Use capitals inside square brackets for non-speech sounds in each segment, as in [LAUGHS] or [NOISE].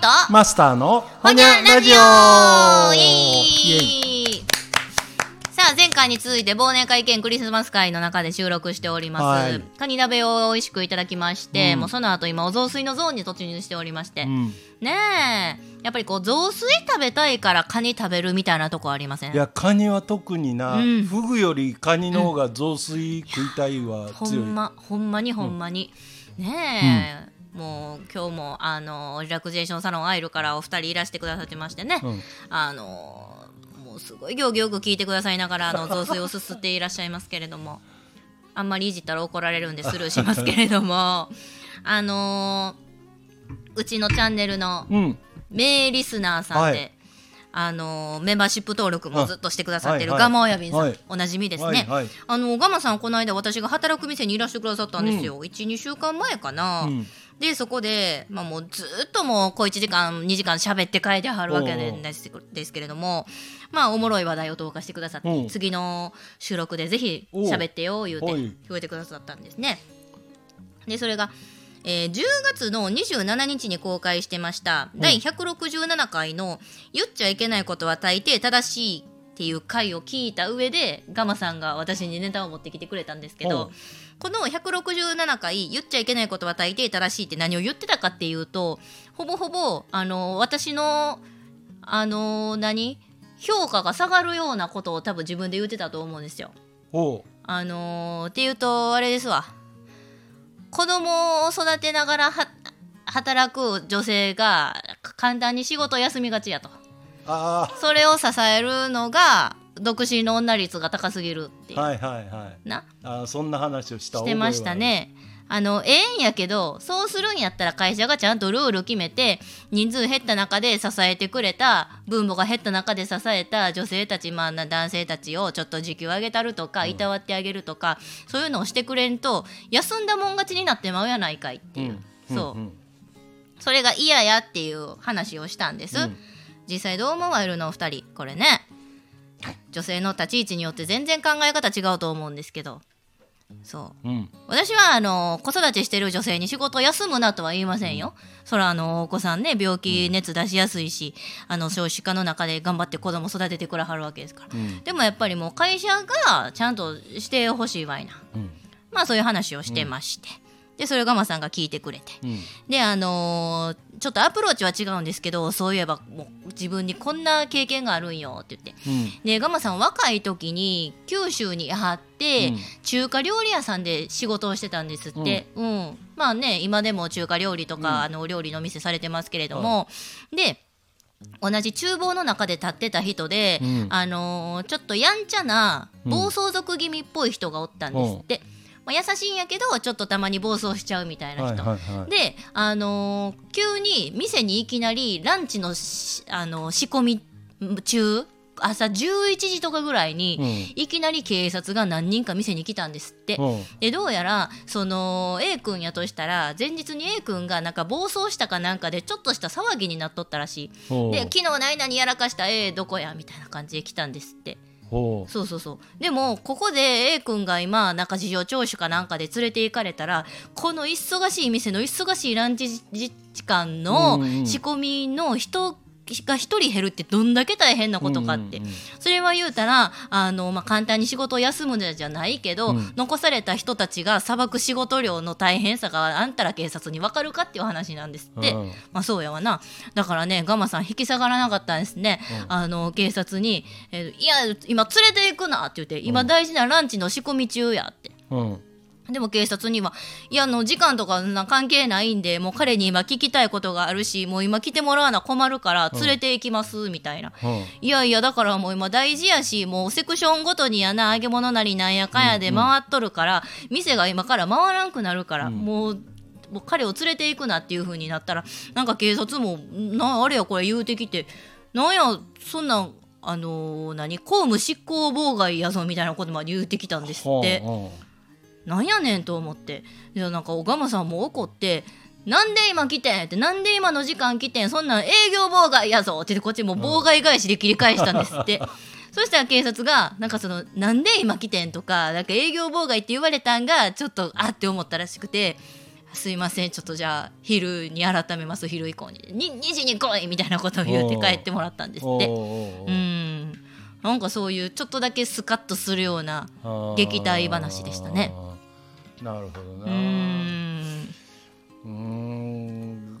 と。マスターのほにゃラジオ。さあ前回に続いて忘年会兼クリスマス会の中で収録しております、はい。カニ鍋を美味しくいただきまして、うん。もうその後今お雑炊のゾーンに突入しておりまして、うん、ねえ。やっぱりこう雑炊食べたいからカニ食べるみたいなとこありません？いやカニは特にな、うん。フグよりカニの方が雑炊食いたいはほ強い、ん。まほんまにほんまに、ねえ、もう今日もあのリラクゼーションサロンアイルからお二人いらしてくださってましてね、うん。あのもうすごい行儀よく聞いてくださいながらあの雑炊をすすっていらっしゃいますけれども。あんまりいじったら怒られるんでスルーしますけれども。[LAUGHS] あのうちのチャンネルのうん。名リスナーさんで、はい。あのメンバーシップ登録もずっとしてくださってるガマ親便さん、はい。おなじみですね、はいはい。あのガマさんこの間私が働く店にいらしてくださったんですよ、12週間前かな、うんでそこで、まあ、もうずっともう小1時間2時間喋って書いてはるわけでですですけれどもまあおもろい話題を投下してくださって、うん。次の収録でぜひ喋ってよ言うておい。言うてくださったんですね。でそれが、えー10月の27日に公開してました、第167回の「言っちゃいけないことは大抵正しい」っていう回を聞いた上でガマさんが私にネタを持ってきてくれたんですけど、う。んこの167回「言っちゃいけないことは大抵正しい」って何を言ってたかっていうとほぼほぼあの私のあの何？評価が下がるようなことを多分自分で言ってたと思うんですよ。あのーっていうとあれですわ。子供を育てながらは働く女性がか簡単に仕事を休みがちやと。あそれを支えるのが独身の女率が高すぎるっていう、あはいはいはい。な？あーそんな話をしたしてましたね。あのええんやけどそうするんやったら会社がちゃんとルール決めて人数減った中で支えてくれた分母が減った中で支えた女性たち、まあ、な男性たちをちょっと時給上げたるとかいたわってあげるとか、そういうのをしてくれんと休んだもん勝ちになってまうやないかいっていう、うん。そう、んそれが嫌やっていう話をしたんです、うん。実際どう思われるのお二人。これね女性の立ち位置によって全然考え方違うと思うんですけどそううん私はあの子育てしてる女性に仕事を休むなとは言いませんよ。そらあのお子さんね病気熱出しやすいし、あの少子化の中で頑張って子供育ててくれはるわけですから。うんでもやっぱりもう会社がちゃんとしてほしいわいな。うんまあそういう話をしてまして。でそれをガマさんが聞いてくれて。うん。であのーちょっとアプローチは違うんですけどそういえばもう自分にこんな経験があるんよって言って。うん。でガマさん若い時に九州にあって、うん。中華料理屋さんで仕事をしてたんですって、うん。まあね今でも中華料理とか、うん。あのお料理の店されてますけれども、で同じ厨房の中で立ってた人で、うん。あのーちょっとやんちゃな暴走族気味っぽい人がおったんですって、まあ、優しいんやけどちょっとたまに暴走しちゃうみたいな人、はいはいはい。で、あのー急に店にいきなりランチのし、あのー仕込み中朝11時とかぐらいに、うん。いきなり警察が何人か店に来たんですって。うん。でどうやらその A 君やとしたら前日に A 君がなんか暴走したかなんかでちょっとした騒ぎになっとったらしい。で昨日何々やらかした A どこやみたいな感じで来たんですってそうそうそう。でもここで A 君が今なんか事情聴取かなんかで連れて行かれたらこの忙しい店の忙しいランチ時間の仕込みの人が一人減るってどんだけ大変なことかって、うんうんうん。それは言うたらあの、まあ、簡単に仕事を休むんじゃないけど、うん。残された人たちが裁く仕事量の大変さがあんたら警察に分かるかっていう話なんですって、うん。まあそうやわな。だからねガマさん引き下がらなかったんですね、あの警察に、えーいや今連れて行くな」って言って「今大事なランチの仕込み中や」って。うんでも警察には「いやあの時間とかな関係ないんでもう彼に今聞きたいことがあるしもう今来てもらわな困るから連れて行きます」みたいな。うん。いやいやだからもう今大事やしもうセクションごとにやな揚げ物なりなんやかんやで回っとるから、店が今から回らんくなるから、うん。もうもう彼を連れていくなっていう風になったらなんか警察もなあれやこれ言うてきてなんやそんなんあのー何公務執行妨害やぞみたいなことまで言うてきたんですって。ほなんやねんと思って。いやなんか小鎌さんも怒って「なんで今来てん?」って「なんで今の時間来てんそんなん営業妨害やぞ」って言ってこっちも妨害返しで切り返したんですって。[LAUGHS] そしたら警察がなんかその「なんで今来てん?」とかなんか営業妨害って言われたんがちょっとあって思ったらしくてすいませんちょっとじゃあ昼に改めます昼以降に。に2時に来いみたいなことを言って帰ってもらったんですって。おうん。なんかそういうちょっとだけスカッとするような撃退話でしたねなるほどうなん。うーん。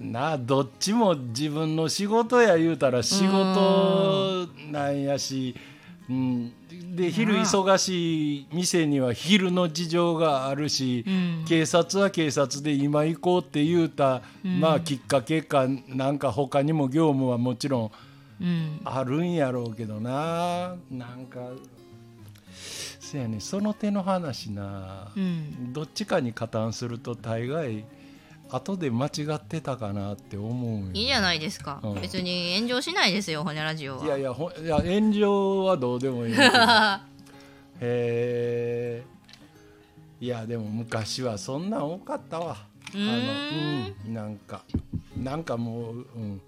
なあどっちも自分の仕事や言うたら仕事なんやし、うん、で昼忙しい店には昼の事情があるし、うん。警察は警察で今行こうって言うた、まあきっかけかなんか他にも業務はもちろんうん。あるんやろうけどな。なんかせやねその手の話な、うん。どっちかに加担すると大概後で間違ってたかなって思ういいじゃないですか、うん。別に炎上しないですよ骨ラジオは。いやいやほいや炎上はどうでもいい [LAUGHS] へえいやでも昔はそんなん多かったわ。あうのーうんなんかなんかもう、うん、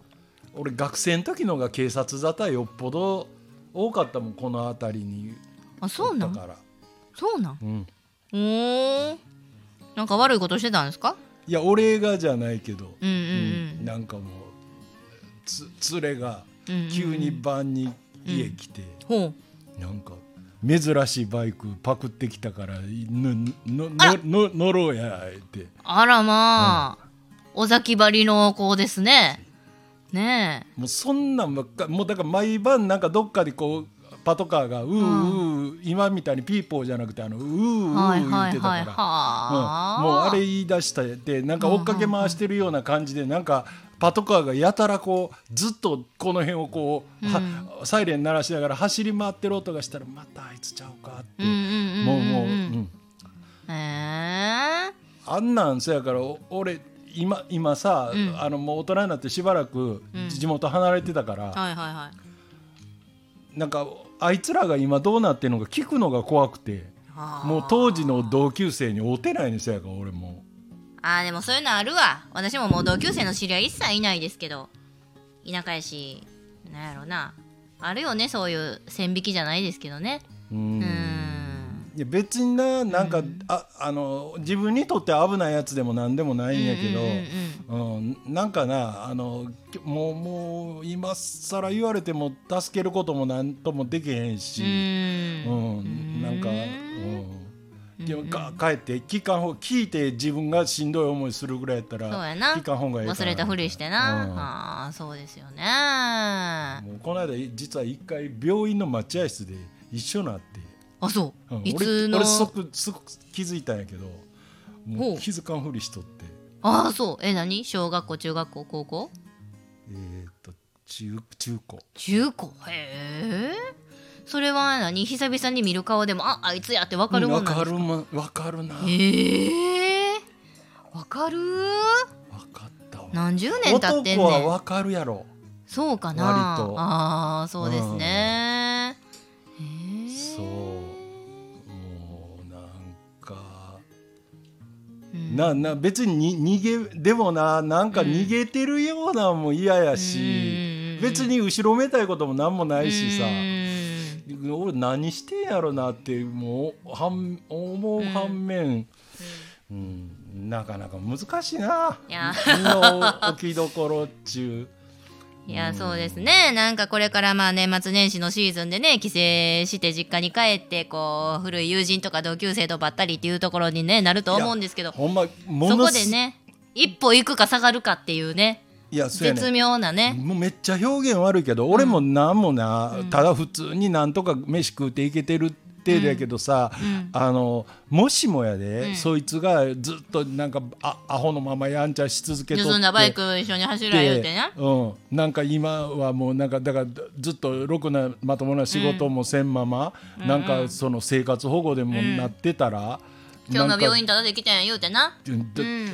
俺学生の時のが警察沙汰よっぽど多かったもんこの辺りにあそうなん？おったから、そうなん？うん、おー。なんか悪いことしてたんですか？いや俺がじゃないけど、うんうんうん。なんかもうつ連れがうんうんうん。急に晩に家来て、ほう。なんか珍しいバイクパクってきたからののあら。のの乗ろうやって。あらまあ、尾崎張りの子ですね。ねもうそんなんばっかもうだから毎晩なんかどっかでこうパトカーがうーうー、今みたいにピーポーじゃなくてあのうーうー言ってたから。うん、もうあれ言い出したでなんか追っかけ回してるような感じでなんかパトカーがやたらこうずっとこの辺をこう、はサイレン鳴らしながら走り回ってる音がしたらまたあいつちゃうかって、うんうんうんうんもうもう、うん、へえあんなんそやからお俺今今さ、うん。あのもう大人になってしばらく地元離れてたから、はいはいはい。なんかあいつらが今どうなってるのか聞くのが怖くてもう当時の同級生に会うてないんですよやから俺も。あーでもそういうのあるわ。私ももう同級生の知り合い一切いないですけど。田舎やしなんやろな。あるよねそういう線引きじゃないですけどね。ううんんいや別にななんか、ああの自分にとって危ないやつでも何でもないんやけど、うんうんうんなんかなあのもうもう今更言われても助けることも何ともできへんし、うん。うんなんか、うん、でもか帰って聞かん方聞いて自分がしんどい思いするぐらいやったらそうやな。聞かん方がいい忘れたふりしてな、うん。ああそうですよね。もうこの間実は一回病院の待合室で一緒になって、あそう、うんいつの俺俺即即気づいたんやけどもほう。う気づかんふりしとって。ああそう。え何？小学校中学校高校？えーっと中中高。中高？へえそれは何？久々に見る顔でもああいつやってわかるもわんなんですか？かるもんわかるな。へえわかる？わかったわ。何十年経ってんねん。男はわかるやろ。そうかな。ああそうですね、へなな別にに逃げでもななんか逃げてるようなんも嫌やし、うん別に後ろめたいことも何もないしさ、うん俺何してんやろなってもう反思う反面、うん。なかなか難しいな。身の置きどころっちゅう。いやそうですね。なんかこれからまあ年末年始のシーズンでね帰省して実家に帰ってこう古い友人とか同級生とばったりっていうところに、ね、なると思うんですけどほんまもそこでね一歩行くか下がるかっていうねいやね絶妙なね。もうめっちゃ表現悪いけど、俺もなんもな、ただ普通になんとか飯食うていけてる程度やけどさ、うん。あのもしもやで、うん。そいつがずっとなんかあアホのままやんちゃし続けとって盗んだバイク一緒に走ら言うてな。うん、なんか今はもうなんかだからずっとろくなまともな仕事もせんまま、なんかその生活保護でもなってたら、今日なんかも病院ただで来てん言うてな。で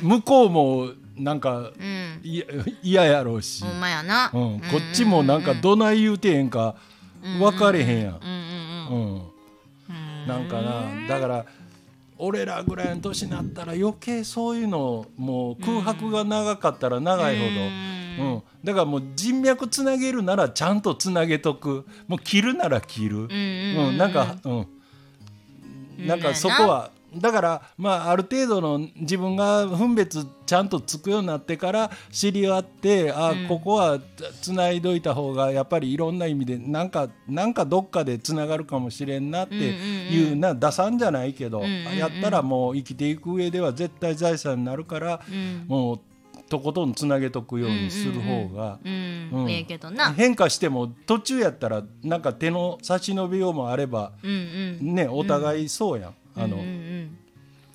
向こうもなんかうん。いや嫌やろうし、ほんまやな。うん、こっちもなんかどない言うてへんか分かれへんやん。なんかな。だから俺らぐらいの年になったら余計そういうのもう空白が長かったら長いほど、うん。だからもう人脈つなげるならちゃんとつなげとく。もう切るなら切る、うん。なんか、うん、なんかそこはだから、まあ、ある程度の自分が分別ちゃんとつくようになってから知り合ってあ、うん。ここはつないどいた方がやっぱりいろんな意味でなんかなんかどっかでつながるかもしれんなっていう,、うん。うんな打算じゃないけど、うんうんうん。やったらもう生きていく上では絶対財産になるから、うん。もうとことんつなげとくようにする方が。うん、うんええけどな。変化しても途中やったらなんか手の差し伸べようもあればうんうん。ねお互いそうやん、あの、うんうんうん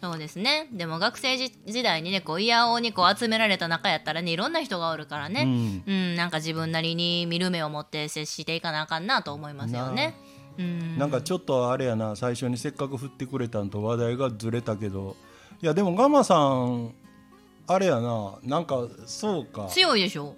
そうですね。でも学生時時代にねこうイヤオにこう集められた中やったらねいろんな人がおるからね、うん。うん、なんか自分なりに見る目を持って接していかなあかんなと思いますよね。うん、なんかちょっとあれやな最初にせっかく振ってくれたんと話題がずれたけど。いやでもガマさんあれやななんかそうか。強いでしょ。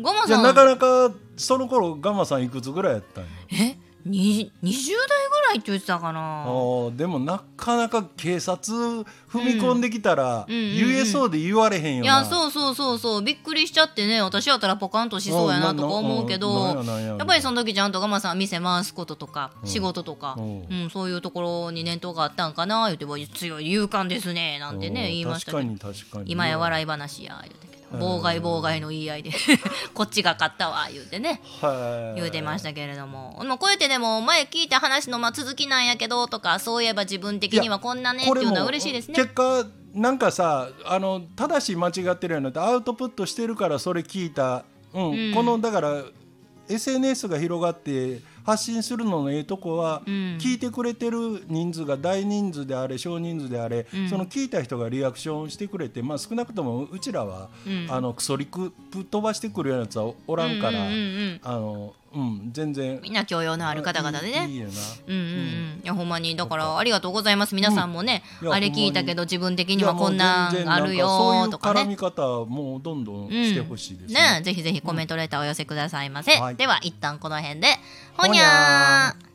ゴマさん。あなかなかその頃ガマさんいくつぐらいやったんや？え？に20代ぐらいって言ってたかあなーでもなかなか警察踏み込んできたらうんうんうん。うん言えそうで言われへんよいな、やそうそうそうそう。びっくりしちゃってね。私やったらポカンとしそうやなとか思うけどやや。っぱりその時ちゃんとガマさん店回すこととかうん。仕事とか、うん。うん、そういうところに念頭があったんかな言うても強い勇敢ですねなんてね言いましたけど。今や笑い話や言うて妨害妨害の言い合いで [LAUGHS] こっちが勝ったわ言うてね。はい。言うてましたけれども、まあ、こうやってでも前聞いた話のまあ続きなんやけどとかそういえば自分的にはこんなねっていうのは嬉しいですね。結果なんかさあの正しい間違ってるやなってアウトプットしてるからそれ聞いた、うん。うん。このだから SNS が広がって発信するののええとこは、うん。聞いてくれてる人数が大人数であれ少人数であれ、うん。その聞いた人がリアクションしてくれて、まあ、少なくともうちらは、うん。あのクソリクぶっ飛ばしてくるようなやつはおらんから、あのうん、全然。みんな教養のある方々でね。いいよな。うんうんうん、いやほんまにだからありがとうございます。皆さんもね、うん。いやあれ聞いたけど自分的にはこんなんあるよとかそういう絡み方もうどんどんしてほしいですね。ぜひぜひコメントレターお寄せくださいませ、はい。では一旦この辺で。ほほにゃー